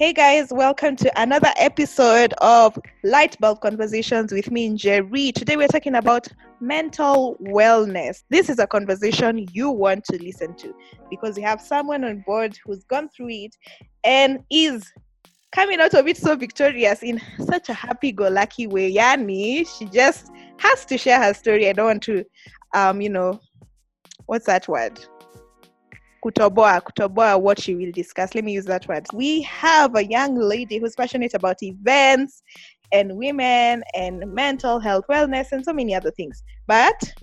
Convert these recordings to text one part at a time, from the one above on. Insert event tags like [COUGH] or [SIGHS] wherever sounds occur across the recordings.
Hey guys, welcome to another episode of Light Bulb Conversations with me, and Jerry. Today we're talking about mental wellness. This is a conversation you want to listen to because we have someone on board who's gone through it and is coming out of it so victorious in such a happy-go-lucky way. Yani, she just has to share her story. I don't want to, um, you know, what's that word? Kutoboa, kutoboa what she will discuss. Let me use that word. We have a young lady who's passionate about events and women and mental health, wellness, and so many other things. But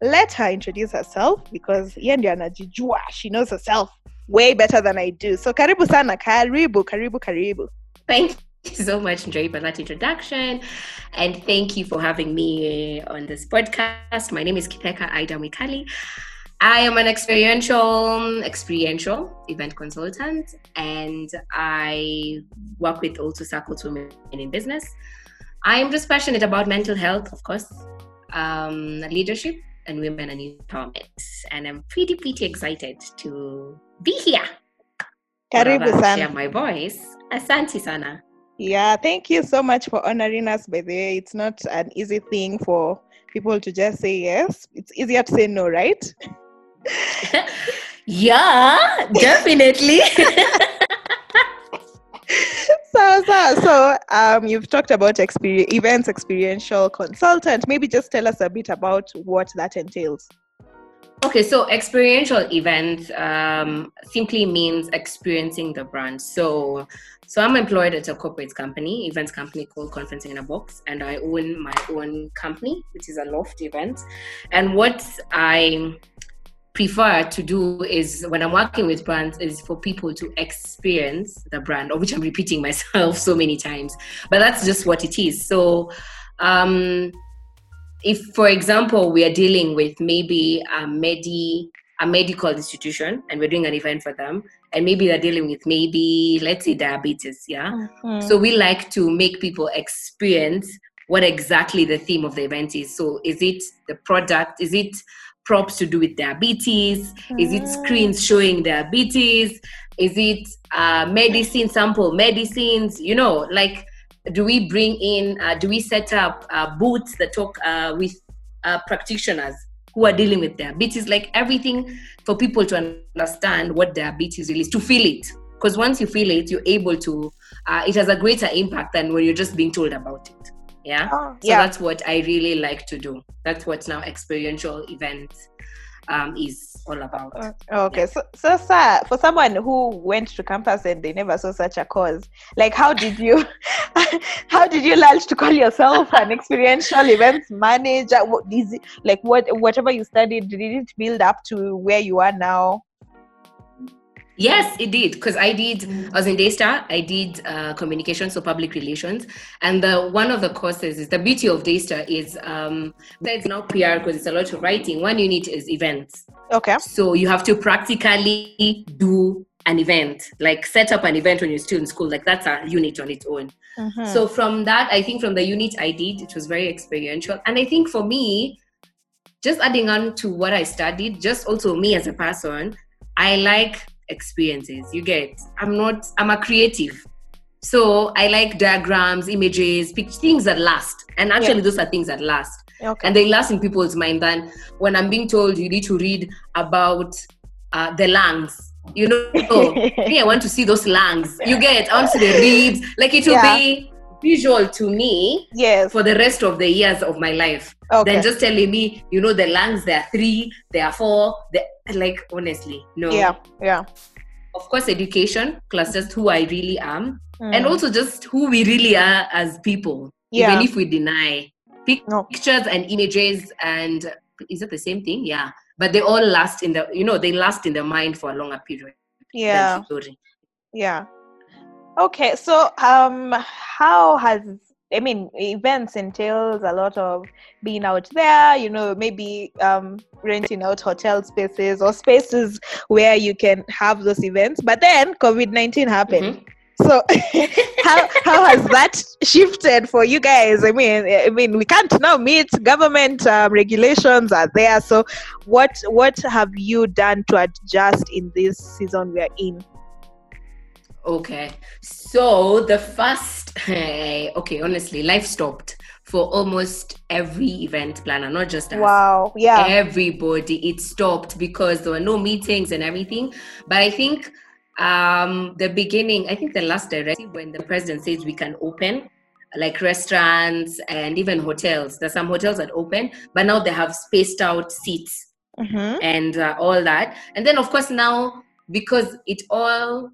let her introduce herself because yeye anajijua. She knows herself way better than I do. So karibu sana, karibu, karibu, karibu. Thank you so much, Njeri, for that introduction. And thank you for having me eh, on this podcast. My name is Kitheka Aida Mikali. I am an experiential experiential event consultant and I work with also Circles Women in Business. I am just passionate about mental health, of course, um, leadership and women and empowerment. And I'm pretty, pretty excited to be here. Karibu sana. Share my voice. Asante sana. Yeah, thank you so much for honoring us. By the way, it's not an easy thing for people to just say yes. It's easier to say no, right? [LAUGHS] [LAUGHS] yeah, definitely. [LAUGHS] so, so, so, um, you've talked about experience, events, experiential consultant. Maybe just tell us a bit about what that entails. Okay, so experiential events um, simply means experiencing the brand. So, so I'm employed at a corporate company, events company called Conferencing in a Box, and I own my own company, which is a loft event. And what I prefer to do is when I'm working with brands is for people to experience the brand, of which I'm repeating [LAUGHS] myself so many times, but that's just what it is. So. Um, if for example we are dealing with maybe a medi a medical institution and we're doing an event for them and maybe they're dealing with maybe let's say diabetes yeah Mm. so we like to make people experience what exactly the theme of the event is so is it the product is it props to do with diabetes? Is it screens showing diabetes? Is it uh, medicine sample medicines? You know like do we bring in uh, do we set up uh, booths that talk uh, with uh, practitioners who are dealing with diabetes? Like everything for people to understand what diabetes really is to feel it. Because once you feel it you're able to uh, it has a greater impact than when you're just being told about it yeah Oh, so yeah. that's what i really like to do that's what now experiential events um, is all about Uh, Okay, so, so sir, for someone who went to campus and they never saw such a cause, like how did you, [LAUGHS] how did you learn to call yourself an experiential [LAUGHS] events manager? What is it, like what whatever you studied, did it build up to where you are now? Yes, it did. Because I did, I was in Daystar, I did uh, communication, so public relations. And the one of the courses is the beauty of Daystar is um, besides now PR because it's a lot of writing. One unit is events. Okay. So you have to practically do an event, like set up an event when you're still in school. Like that's a unit on its own. Mhm. So from that, I think from the unit I did, it was very experiential. And I think for me, just adding on to what I studied, just also me as a person, I like experiences. You get, I'm not, I'm a creative. So I like diagrams, images, things that last. And actually, Yeah. those are things that last. okay. And they last in people's mind than when I'm being told you need to read about uh, the lungs. You know, [LAUGHS] me, I want to see those lungs. You get, I want to see the ribs. Like it will Yeah. be visual to me yes. for the rest of the years of my life Okay. than just telling me, you know, the lungs, there are three, there are four. There, like, honestly, no. yeah. Yeah. Of course, education, plus just who I really am, and Mm. also just who we really are as people, Yeah. even if we deny. Pic- No. Pictures and images, and is it the same thing? Yeah. But they all last in the, you know, they last in the mind for a longer period. yeah. Yeah. Okay, so um how has I mean events entails a lot of being out there, you know, maybe um renting out hotel spaces or spaces where you can have those events. But then COVID-19 happened. Mhm. So [LAUGHS] how how has that shifted for you guys? I mean, I mean, we can't now meet. Government um, regulations are there. So, what what have you done to adjust in this season we are in? Okay. So the first, [LAUGHS] okay, honestly, life stopped for almost every event planner, not just us. Wow. Yeah. Everybody. It stopped because there were no meetings and everything. But I think um, the beginning, I think the last directive when the president says we can open, like restaurants and even hotels. There's some hotels that open, but now they have spaced out seats Mm-hmm. and uh, all that. And then, of course, now because it all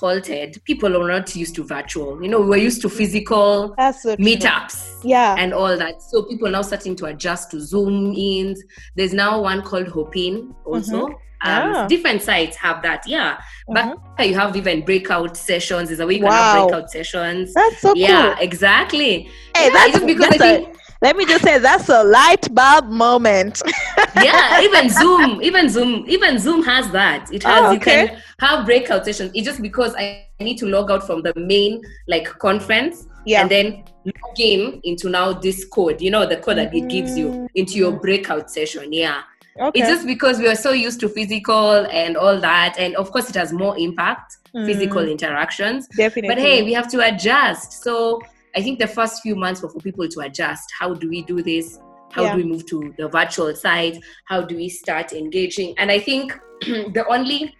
halted, people are not used to virtual. You know, we're used to physical so meetups Yeah. and all that. So people are now starting to adjust to Zoom ins. There's now one called Hopin also. Um, Ah. Different sites have that, yeah. Mhm. But you have even breakout sessions. There's a way you Wow. can have breakout sessions. That's so yeah, cool. exactly. Hey, Yeah, that's because that's I a- think let me just say that's a light bulb moment. [LAUGHS] yeah, even Zoom, even Zoom, even Zoom has that. It has Oh, you can have breakout sessions. It's just because I need to log out from the main like conference yeah. and then log in into now this code, you know, the code that it gives you into your breakout session. Yeah. okay. It's just because we are so used to physical and all that. And of course, it has more impact, physical Mm, interactions. definitely. But hey, we have to adjust. So I think the first few months were for people to adjust. How do we do this? How Yeah. do we move to the virtual side? How do we start engaging? And I think [CLEARS THROAT] the only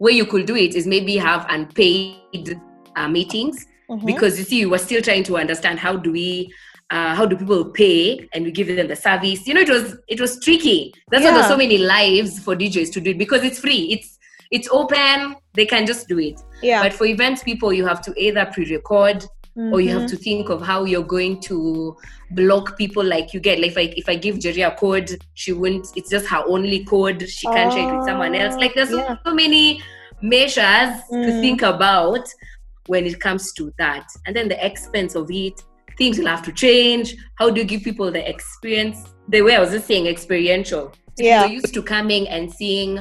way you could do it is maybe have unpaid uh, meetings Mhm. because you see, we were still trying to understand how do we. Uh, how do people pay and we give them the service you know it was it was tricky that's why there's so many lives for djs to do it because it's free it's it's open they can just do it yeah. but for events people, you have to either pre-record or you have Mhm. to think of how you're going to block people. Like you get, like if I if I give Jerry a code, she won't. It's just her only code. She can't share it with someone else. Like there's so, Yeah. so many measures to Mm. think about when it comes to that, and then the expense of it. Things will have to change. How do you give people the experience? The way I was just saying, experiential. Yeah. You're used to coming and seeing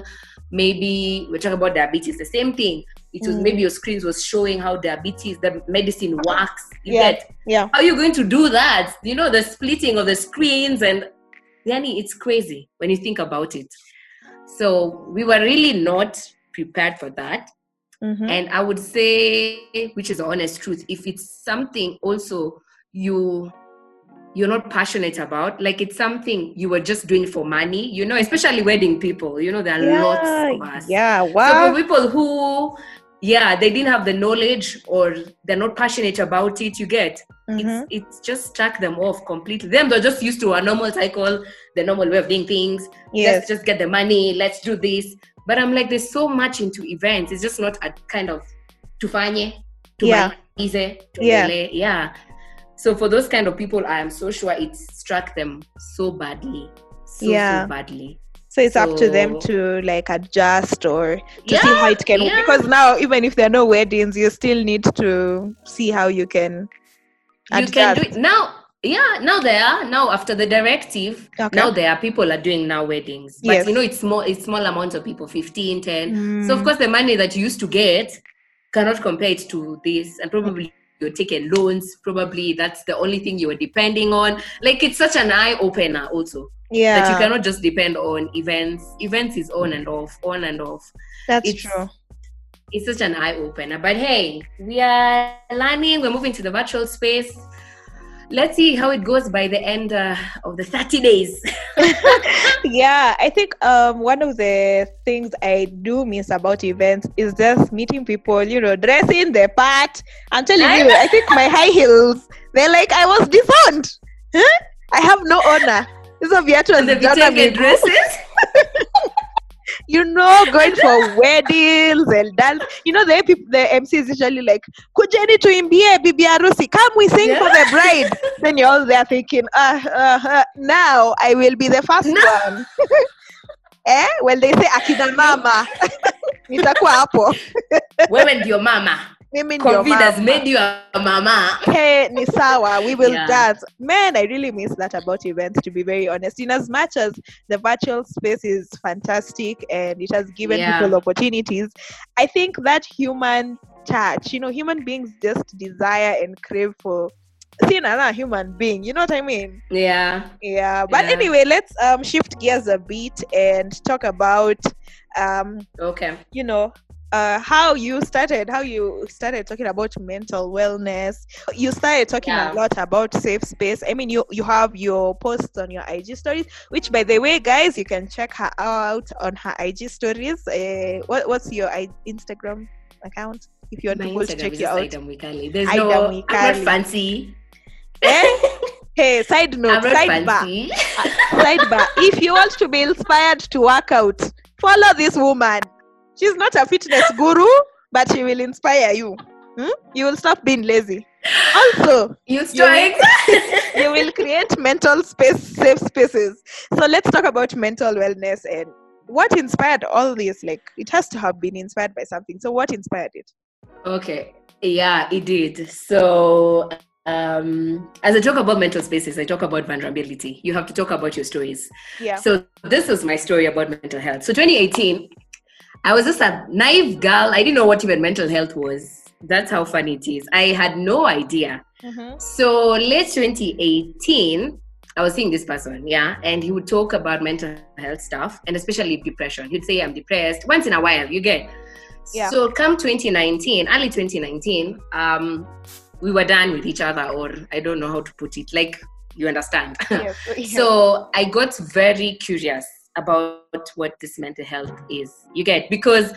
maybe we're talking about diabetes, the same thing. It was Mm. maybe your screens was showing how diabetes, the medicine works. You Yeah. get Yeah. how are you going to do that? You know, the splitting of the screens and Yani, it's crazy when you think about it. So we were really not prepared for that. Mhm. And I would say, which is the honest truth, if it's something also you you're not passionate about, like it's something you were just doing for money, you know, especially wedding people, you know, there are lots of us. Yeah. So Wow. for people who, yeah, they didn't have the knowledge or they're not passionate about it, you get Mhm. it's it's just struck them off completely. Them they're just used to a normal cycle, the normal way of doing things. Yes. Let's just get the money. Let's do this. But I'm like, there's so much into events. It's just not a kind of tufanye, Yeah. easy, Yeah. yeah. So for those kind of people, I am so sure it struck them so badly, so Yeah. so badly. So it's up to them to like adjust or to see how it can yeah. because now even if there are no weddings, you still need to see how you can you can do it. Now yeah now there are. Now after the directive Okay. now there are people are doing now weddings. But Yes. you know it's small it's small amounts of people 15 10 so of Mm. course the money that you used to get cannot compare it to this. And probably you're taking loans. Probably that's the only thing you were depending on. Like it's such an eye opener also yeah, that you cannot just depend on events events is on and off on and off that's it's- true. it's such an eye opener. But hey, we are learning. We're moving to the virtual space. Let's see how it goes by the end uh, of the 30 days. [LAUGHS] yeah, I think um one of the things I do miss about events is just meeting people, you know, dressing the part. I'm telling you, I think my high heels, they're like I was disowned. Huh? I have no honor. Hizo viatu hazijaona Vitenge miguu. dresses. [LAUGHS] you know, going for weddings and dance. You know, the people, the MC is usually like, "Kujeni tuimbie bibi harusi, come we sing for the bride." [LAUGHS] then you're all there thinking, uh, uh, uh, "Now I will be the first No. one." [LAUGHS] eh? Well, they say akina mama, nitakuwa hapo. Wewe ndio mama. Ndio COVID has made you a mama. Hey, ni sawa. We will Yeah. dance. Man, I really miss that about events, to be very honest. In as much as the virtual space is fantastic and it has given Yeah. people opportunities, I think that human touch, you know, human beings just desire and crave for seeing another human being. You know what I mean? Yeah. Yeah. But Yeah. anyway, let's um shift gears a bit and talk about um, Okay. you know, uh, how you started, how you started talking about mental wellness. You started talking Yeah. a lot about safe space. I mean, you you have your posts on your IG stories, which, by the way, guys, you can check her out on her IG stories. Uh, what what's your Instagram account if you want My people to check you out? There's Aida no, I'm not fancy. Eh? [LAUGHS] Hey, side note, sidebar. sidebar if you want to be inspired to work out follow this woman she's not a fitness guru but she will inspire you Hmm? you will stop being lazy also You strike. you will create mental space safe spaces so let's talk about mental wellness and what inspired all this like it has to have been inspired by something so what inspired it Okay. Yeah, it did. So, um, as I talk about mental spaces, I talk about vulnerability. You have to talk about your stories. yeah So, this is my story about mental health. So, 2018, I was just a naive girl. I didn't know what even mental health was. That's how funny it is. I had no idea. Mhm. So, late 2018, I was seeing this person, yeah, and he would talk about mental health stuff and especially depression. He'd say, I'm depressed once in a while, you get. Yeah. So, come 2019, early 2019, um, we were done with each other, or I don't know how to put it, like you understand. Yes, yeah. [LAUGHS] so, I got very curious about what this mental health is, you get, because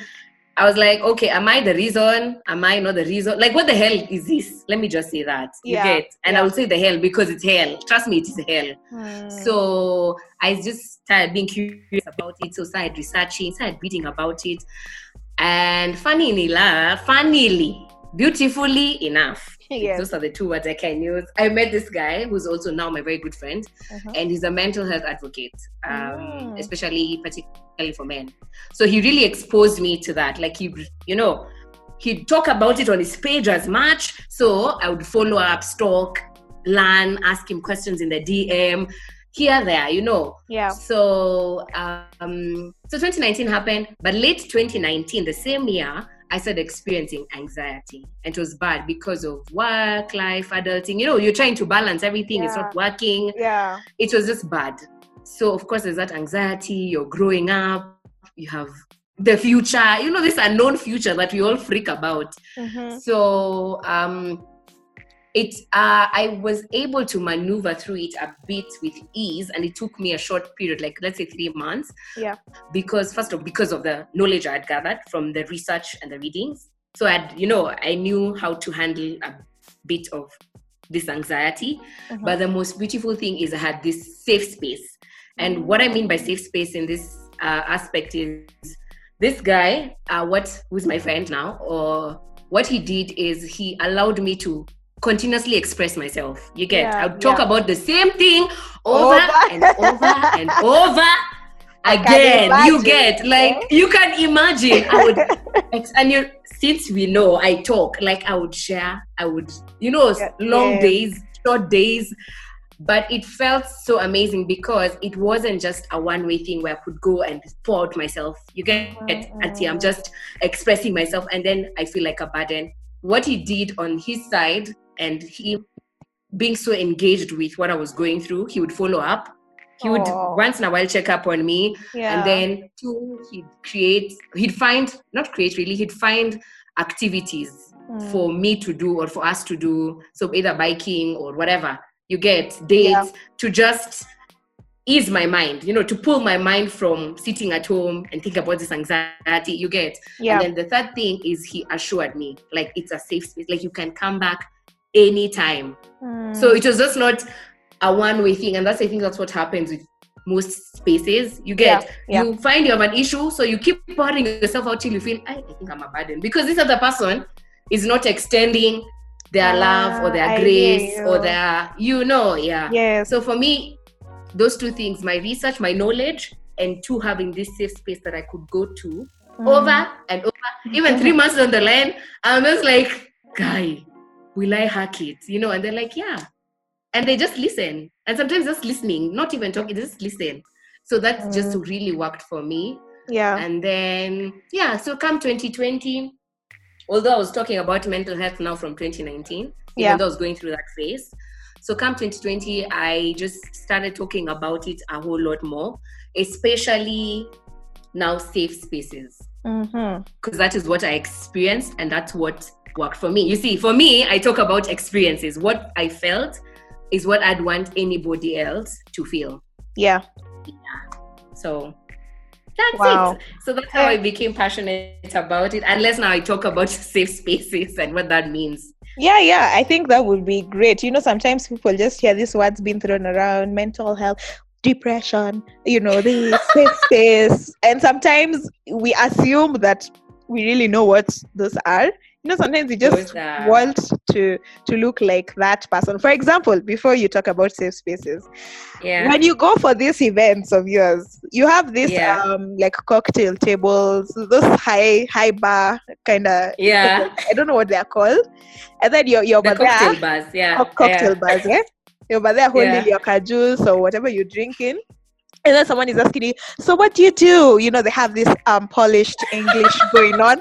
I was like, okay, am I the reason? Am I not the reason? Like, what the hell is this? Let me just say that. You get? And yeah. I will say the hell because it's hell. Trust me, it is hell. Hmm. So I just started being curious about it. So started researching, started reading about it. And funnily, funnily, beautifully enough, [LAUGHS] yes. those are the two words I can use. I met this guy who's also now my very good friend, Mhm. and he's a mental health advocate, um, Mm. especially particularly for men. So he really exposed me to that. Like he, you know, he'd talk about it on his page as much. So I would follow up, stalk, learn, ask him questions in the DM, here, there, you know. yeah So, um, so 2019 happened, but late 2019, the same year, I started experiencing anxiety, and it was bad because of work, life, adulting. You know, you're trying to balance everything; it's not working. yeah It was just bad. So, of course, there's that anxiety. You're growing up. You have the future. You know, this unknown future that we all freak about. Mhm. So um, it uh, I was able to maneuver through it a bit with ease, and it took me a short period, like let's say three months. Yeah. Because first of because of the knowledge I had gathered from the research and the readings, so I you know I knew how to handle a bit of this anxiety. Mhm. But the most beautiful thing is I had this safe space, and what I mean by safe space in this uh, aspect is this guy, uh, what who's my friend now, or what he did is he allowed me to continuously express myself. You get? Yeah, I would talk yeah. about the same thing over, Over. and over and [LAUGHS] over again. You get like okay? you can imagine. I would [LAUGHS] and you since we know I talk like I would share. I would you know Yeah, long days, short days. But it felt so amazing because it wasn't just a one way thing where I could go and pour out myself. You get Auntie, I'm just expressing myself and then I feel like a burden. What he did on his side and he being so engaged with what I was going through, he would follow up. He would Oh. once in a while check up on me yeah and then two he'd create he'd find not create really he'd find activities Mm. for me to do or for us to do so either biking or whatever you get dates Yeah. to just ease my mind you know to pull my mind from sitting at home and think about this anxiety you get yeah and then the third thing is he assured me like it's a safe space like you can come back anytime so Mm. it was just not a one way thing. And that's I think that's what happens with most spaces. You get Yeah, yeah. you find you have an issue, so you keep pouring yourself out till you feel I, I think I'm a burden. Because this other person is not extending their love or Ah, their I grace or their you know, yeah. yes So for me, those two things, my research, my knowledge, and two having this safe space that I could go to Mm. over and over. Even three [LAUGHS] months on the line, I'm just like, guy, will I hack it? You know, and they're like, yeah. And they just listen. And sometimes just listening, not even talking, just listen. So that just really worked for me. yeah And then, yeah, so come 2020, although I was talking about mental health now from 2019, even Yeah. though I was going through that phase. So come 2020, I just started talking about it a whole lot more, especially now safe spaces. Mm-hmm. because that is what I experienced and that's what worked for me. You see, for me, I talk about experiences. What I felt is what I'd want anybody else to feel. Yeah. So that's Wow. it. So that's how I became passionate about it. Unless now I talk about [LAUGHS] safe spaces and what that means. Yeah, yeah, I think that would be great. You know, sometimes people just hear these words being thrown around mental health, depression, you know, the [LAUGHS] safe space. And sometimes we assume that we really know what those are. You know, sometimes we just want to to look like that person. For example, before you talk about safe spaces, Yeah. when you go for these events of yours, you have this Yeah. um like cocktail tables, those high high bar kind of Yeah. I don't know what they're called. And then you're you're The over there cocktail bars. Yeah. co- cocktail yeah. bars, yeah? You're over there holding Yeah. your juice or whatever you're drinking. And then someone is asking you, so what do you do? You know, they have this um polished English going on.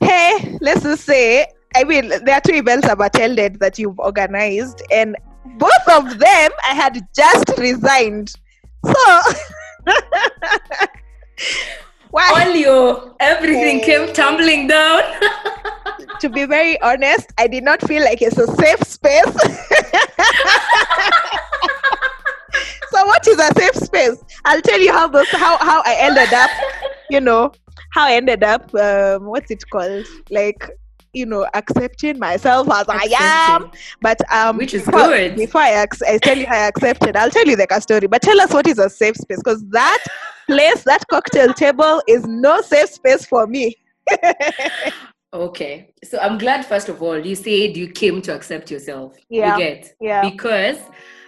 Hey, let's just say, I mean, there are two events I've attended that you've organized, and both of them I had just resigned. So [LAUGHS] why All your everything came tumbling down. to be very honest, I did not feel like it's a safe space. [LAUGHS] so what is a safe space? I'll tell you how those how how I ended up, you know, how I ended up um what's it called? Like you know, accepting myself as I am. But um, Which is before, good. Before I, ac- I tell you I accepted, I'll tell you the story. But tell us what is a safe space because that place, that cocktail table, is no safe space for me. [LAUGHS] Okay. So I'm glad, first of all, you said you came to accept yourself. Yeah. You get? Yeah. Because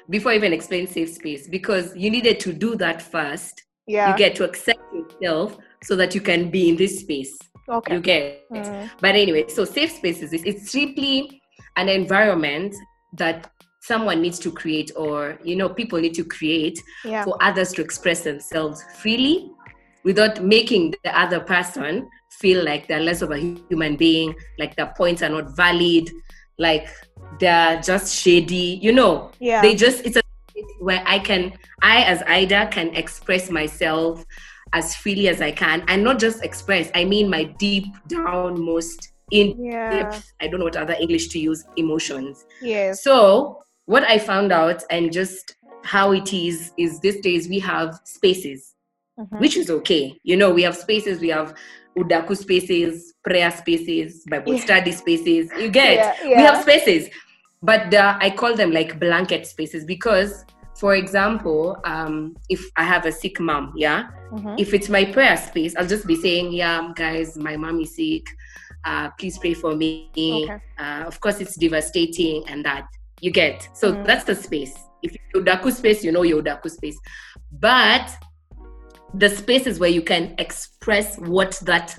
before I even explain safe space, because you needed to do that first. Yeah. You get to accept yourself so that you can be in this space. okay. You get? Mm. But anyway, so safe spaces is it's simply an environment that someone needs to create or you know people need to create Yeah. for others to express themselves freely without making the other person feel like they're less of a human being, like their points are not valid, like they're just shady, you know. Yeah. They just it's a where I can I as Ida can express myself as freely as I can and not just express, I mean my deep down most in yeah. depth, I don't know what other English to use, emotions. Yes. So, what I found out and just how it is is these days we have spaces, Mhm. which is okay. You know, we have spaces, we have udaku spaces, prayer spaces, Bible Yeah. study spaces. You get Yeah, we have spaces, but the, I call them like blanket spaces because, for example, um, if I have a sick mom, yeah, Mhm. if it's my prayer space, I'll just be saying, yeah, guys, my mom is sick. Uh, please pray for me. Okay. Uh, of course, it's devastating and that you get. So Mm. that's the space. If you Udaku space, you know your Udaku space. But the spaces where you can express what that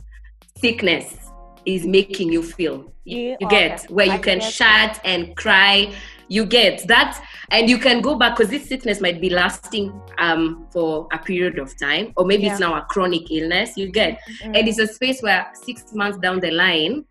sickness is making you feel. You, you get okay. where you can get shout and cry. You get that, and you can go back because this sickness might be lasting um, for a period of time, or maybe it's now a chronic illness. You get, Mm. and it's a space where six months down the line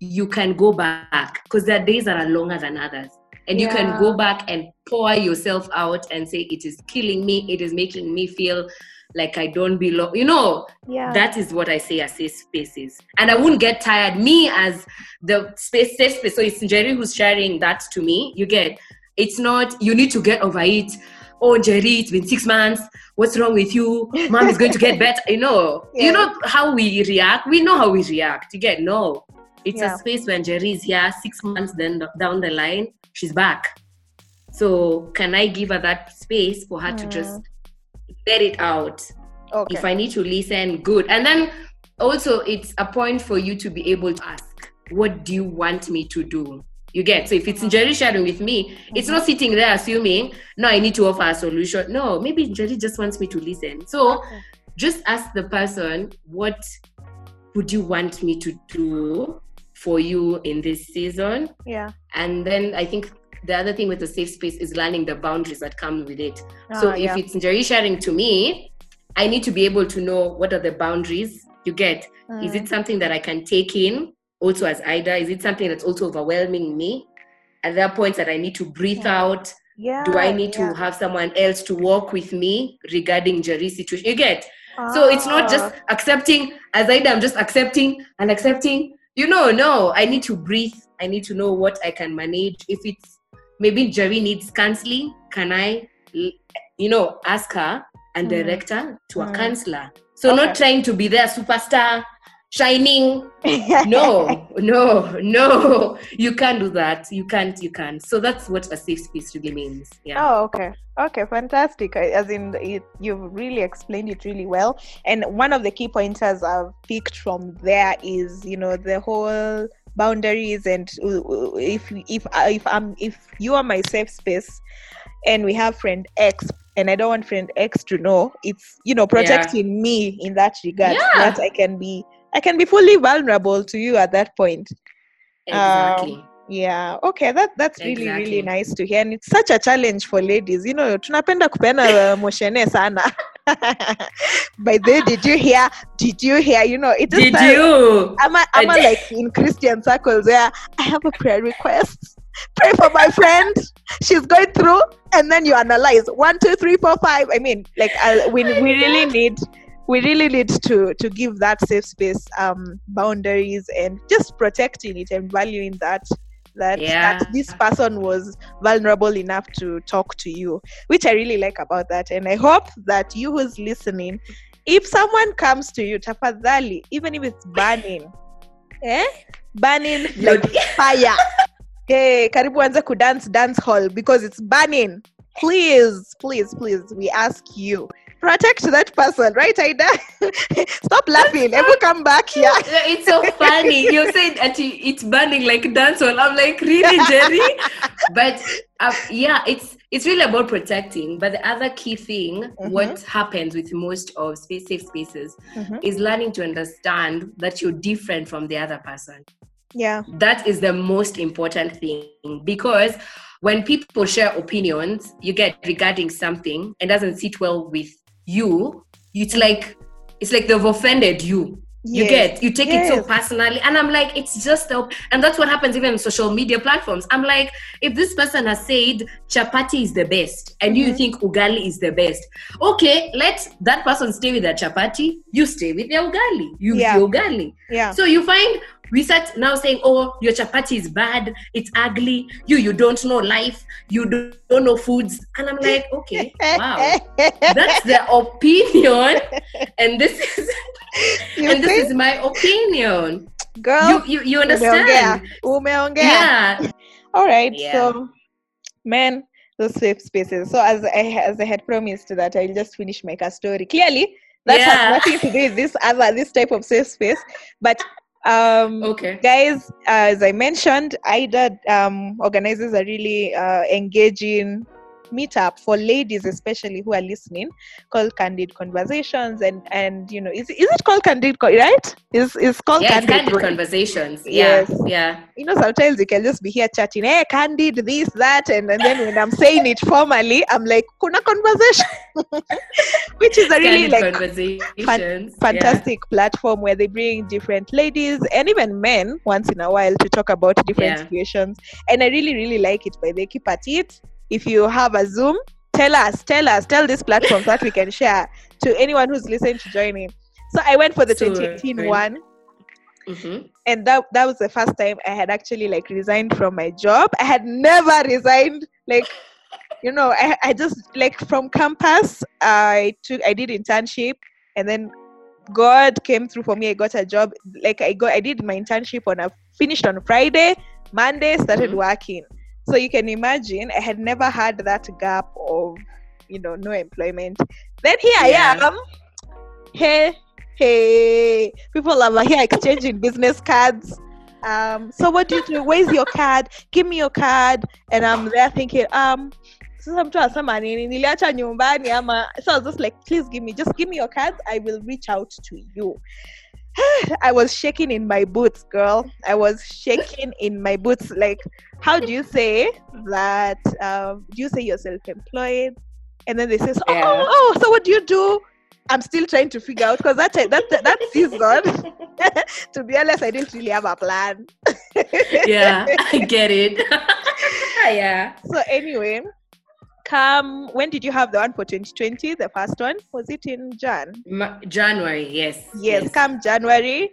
you can go back because there are days that are longer than others. And you can go back and pour yourself out and say it is killing me. It is making me feel like i don't belong you know yeah. that is what i say as safe spaces. And i wouldn't get tired. Me as the space safe space. So it's jerry who's sharing that to me. You get it's not you need to get over it. Oh jerry it's been six months. What's wrong with you? Mom is going to get better. You know [LAUGHS] Yeah. you know how we react. We know how we react. You get no. It's Yeah. a space when jerry is here six months then down the line she's back. So can i give her that space for her to Mm. just let it out okay. if I need to listen, good. And then also, it's a point for you to be able to ask, What do you want me to do? You get so if it's mm-hmm. Jerry sharing with me, it's not mm-hmm. sitting there assuming, No, I need to offer a solution. No, maybe Jerry just wants me to listen. So Okay. just ask the person, What would you want me to do for you in this season? yeah. And then I think the other thing with the safe space is learning the boundaries that come with it. So Ah, if it's Njeri sharing to me, I need to be able to know what are the boundaries you get. Is Mm. it something that I can take in also as Ida? Is it something that's also overwhelming me? Are there points that I need to breathe Yeah. out? yeah. Do I need yeah. to have someone else to walk with me regarding Jerry's situation? You get? So it's not just Ah. accepting as Ida, I am just accepting and accepting. You know, no, I need to breathe. I need to know what I can manage. If it's maybe Jerry needs counseling, can I, you know, ask her and Mm. direct her to a Mm. counselor? So Okay. not trying to be their superstar, shining. [LAUGHS] No, no, no. You can't do that. You can't. You can't. So that's what a safe space really means. Yeah. Oh, okay. Okay, fantastic. As in, it, you've really explained it really well. And one of the key pointers I've picked from there is, you know, the whole boundaries and uh, uh, if if if I'm if you are my safe space, and we have friend X. And I don't want friend X to know. It's you know protecting me in that regard. Yeah. That I can be, I can be fully vulnerable to you at that point. Exactly. Yeah, okay, that that's really really nice to hear and it's such a challenge for ladies. You know, tunapenda kupeana uh, moshene sana. [LAUGHS] By the way, did you hear? Did you hear? You know, it is Did like- you? I'm a, I'm a, like in Christian circles where I have a prayer request. Pray for my friend. She's going through, and then you analyze one, two, three, four, five. I mean, like I, we we really need we really need to to give that safe space um boundaries and just protecting it and valuing that that, Yeah. that this person was vulnerable enough to talk to you which i really like about that. And i hope that you who's listening if someone comes to you tafadhali even if it's burning [LAUGHS] eh? burning like [LAUGHS] fire. Hey [LAUGHS] karibu anze kudance dance hall because it's burning please please please we ask you protect that person right aida [LAUGHS] stop laughing ever come back here Yeah, It's so [LAUGHS] funny. You said that it's burning like a dancehall. I'm like, really, Jerry? [LAUGHS] but uh, yeah, it's it's really about protecting. But the other key thing, Mhm. what happens with most of space safe spaces, Mhm. is learning to understand that you're different from the other person. yeah That is the most important thing because when people share opinions, you get regarding something and doesn't sit well with you, it's like it's like they've offended you. You get you take it so personally. And i'm like it's just a, and that's what happens even on social media platforms. I'm like if this person has said chapati is the best and you Mhm. think ugali is the best okay let that person stay with their chapati you stay with their ugali. You Yeah. your ugali. Yeah. So you find we start now saying oh your chapati is bad. It's ugly. You you don't know life. You don't, know foods. And i'm like okay wow. That's their opinion. And this is [LAUGHS] you and this is my opinion. girl You you, you understand? umeongea. Yeah. all right Yeah. so man those safe spaces. So as i as i had promised that i'll just finish my story. Clearly that Yeah. has nothing to do with this other this type of safe space but [LAUGHS] um Okay. guys as i mentioned ida um organizes a really uh, engaging meetup for ladies especially who are listening called candid conversations and and you know is, is it called candid right is is called Yeah, candid, candid right? conversations. Yeah. Yes. Yeah. you know sometimes you can just be here chatting hey candid this that and, and then when i'm saying it formally i'm like kuna conversation [LAUGHS] which is a really Candid like conversations. fantastic platform where they bring different ladies and even men once in a while to talk about different Yeah. situations and i really really like it by the keep at it if you have a zoom tell us tell us tell this platform that we can share to anyone who's listening to join in so i went for the So, 2018 right. one. Mhm. and that that was the first time I had actually like resigned from my job. I had never resigned. Like, you know, I I just like from campus. I took I did internship, and then God came through for me. I got a job. Like I got I did my internship on a finished on Friday. Monday started Mhm. working. So you can imagine I had never had that gap of you know no employment. Then here Yeah. I am. Hey, hey, people are here exchanging business cards. Um, so what do you do? Where's your card? Give me your card. And I'm there thinking, um, sasa mtu anasema nini niliacha nyumbani ama so I was just like please give me just give me your cards I will reach out to you [SIGHS] I was shaking in my boots girl I was shaking in my boots like how do you say that um, do you say you're self-employed and then they say oh, Yeah. oh, oh so what do you do I'm still trying to figure out because that that that, that season [LAUGHS] [LAUGHS] to be honest I didn't really have a plan yeah. [LAUGHS] I get it. yeah. so anyway come when did you have the one for 2020 the first one? Was it in jan? Ma- January, yes. yes, come january.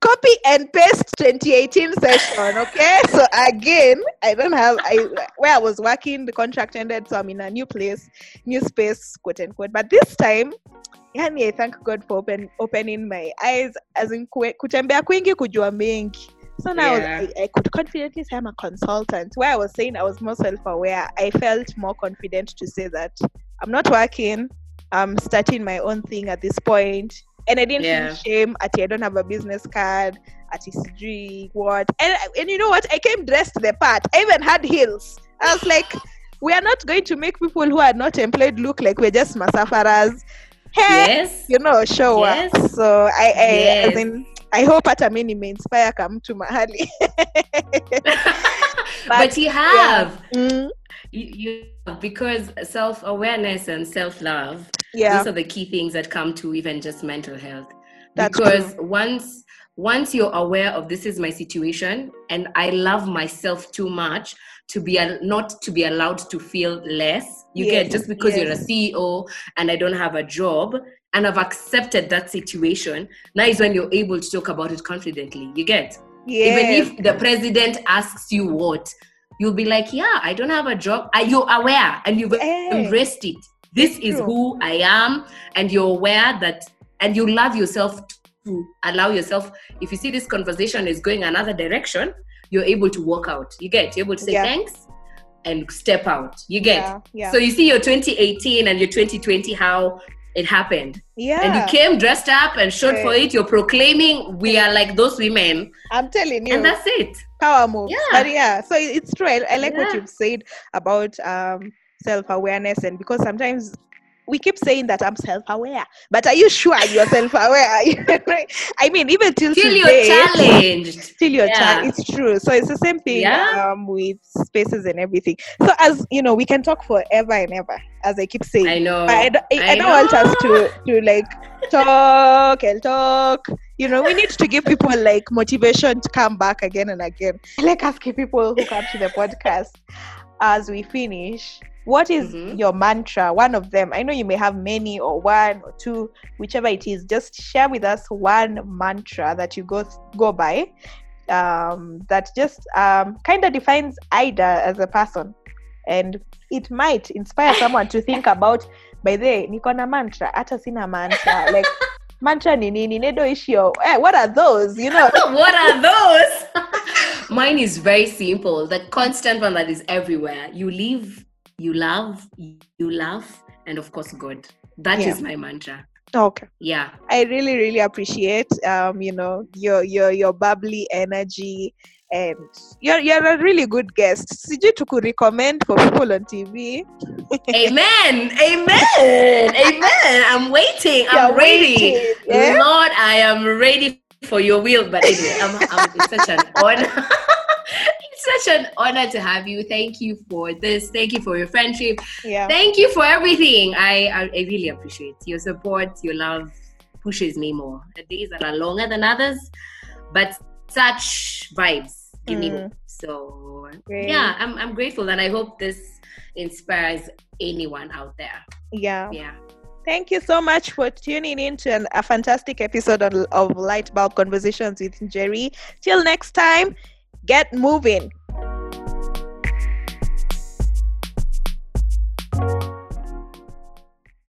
Copy and paste 2018 session okay? So again i don't have i where i was working the contract ended so i'm in a new place new space quote unquote. But this time yani i thank god for open, opening my eyes. As in kutembea kwingi kujua mengi so now Yeah. I, I could confidently say i'm a consultant. Where i was saying i was more self-aware i felt more confident to say that i'm not working i'm starting my own thing at this point and i didn't Yeah. feel shame at i don't have a business card at ECG, what. And, and you know what? I came dressed the part i even had heels. I was like we are not going to make people who are not employed look like we're just masafaras hey Yes. [LAUGHS] you know show Yes. so i i Yes. as in i hope hata mi nimeinspire kamtu mahali [LAUGHS] but, you have. Mm, You, you because self awareness and self love yeah those are the key things that come to even just mental health That's because once once you're aware of this is my situation and i love myself too much to be not to be allowed to feel less. You Yes, get just because you're a ceo and i don't have a job and i've accepted that situation now is when you're able to talk about it confidently. You get? Even if the president asks you what you'll be like yeah i don't have a job. Are you aware and you've Yeah. embraced it. This is who i am and you're aware that and you love yourself to allow yourself if you see this conversation is going another direction you're able to walk out. You get you're able to say Yeah. thanks and step out. You get. Yeah yeah. So you see your 2018 and your 2020 how it happened. Yeah. And you came dressed up and showed for it. You're proclaiming we are like those women. I'm telling you. And that's it. Power moves. Yeah. But yeah, so it's true. I, I like what you've said about um, self awareness, and because sometimes we keep saying that I'm self aware, but are you sure you're self aware? [LAUGHS] I mean, even till till you're today, challenged till you're Yeah. child, it's true. So it's the same thing Yeah. um, with spaces and everything. So as you know, we can talk forever and ever, as I keep saying. i know But I, don't- I, I I don't want us know. to to like talk and talk. You know, we need to give people like motivation to come back again and again. I like asking people who come to the podcast as we finish. What is Mhm. your mantra? One of them. I know you may have many or one or two, whichever it is. Just share with us one mantra that you go go by um, that just um, kind of defines Ida as a person, and it might inspire someone to think about. By the way, niko na mantra, hata sina mantra. Like [LAUGHS] mantra ni nini? Nedo ishio. Eh, what are those? You know? [LAUGHS] what are those [LAUGHS] mine is very simple the constant one that is everywhere you live you love you laugh and of course god That is Yeah. my mantra Okay. yeah I really, really appreciate um, you know, your your your bubbly energy and you're you're a really good guest. Sijui to recommend for people on TV. [LAUGHS] amen amen amen i'm waiting i'm You're ready waiting, yeah? lord i am ready for your will but anyway I'm, I'm, it's such an honor [LAUGHS] such an honor to have you thank you for this thank you for your friendship Yeah. thank you for everything I, I i really appreciate your support your love pushes me more the days that are longer than others but such vibes give me Mm. hope so Great. yeah I'm, I'm grateful and i hope this inspires anyone out there Yeah. yeah Thank you so much for tuning in to an, a fantastic episode of, of Light Bulb Conversations with Jerry. Till next time, get moving.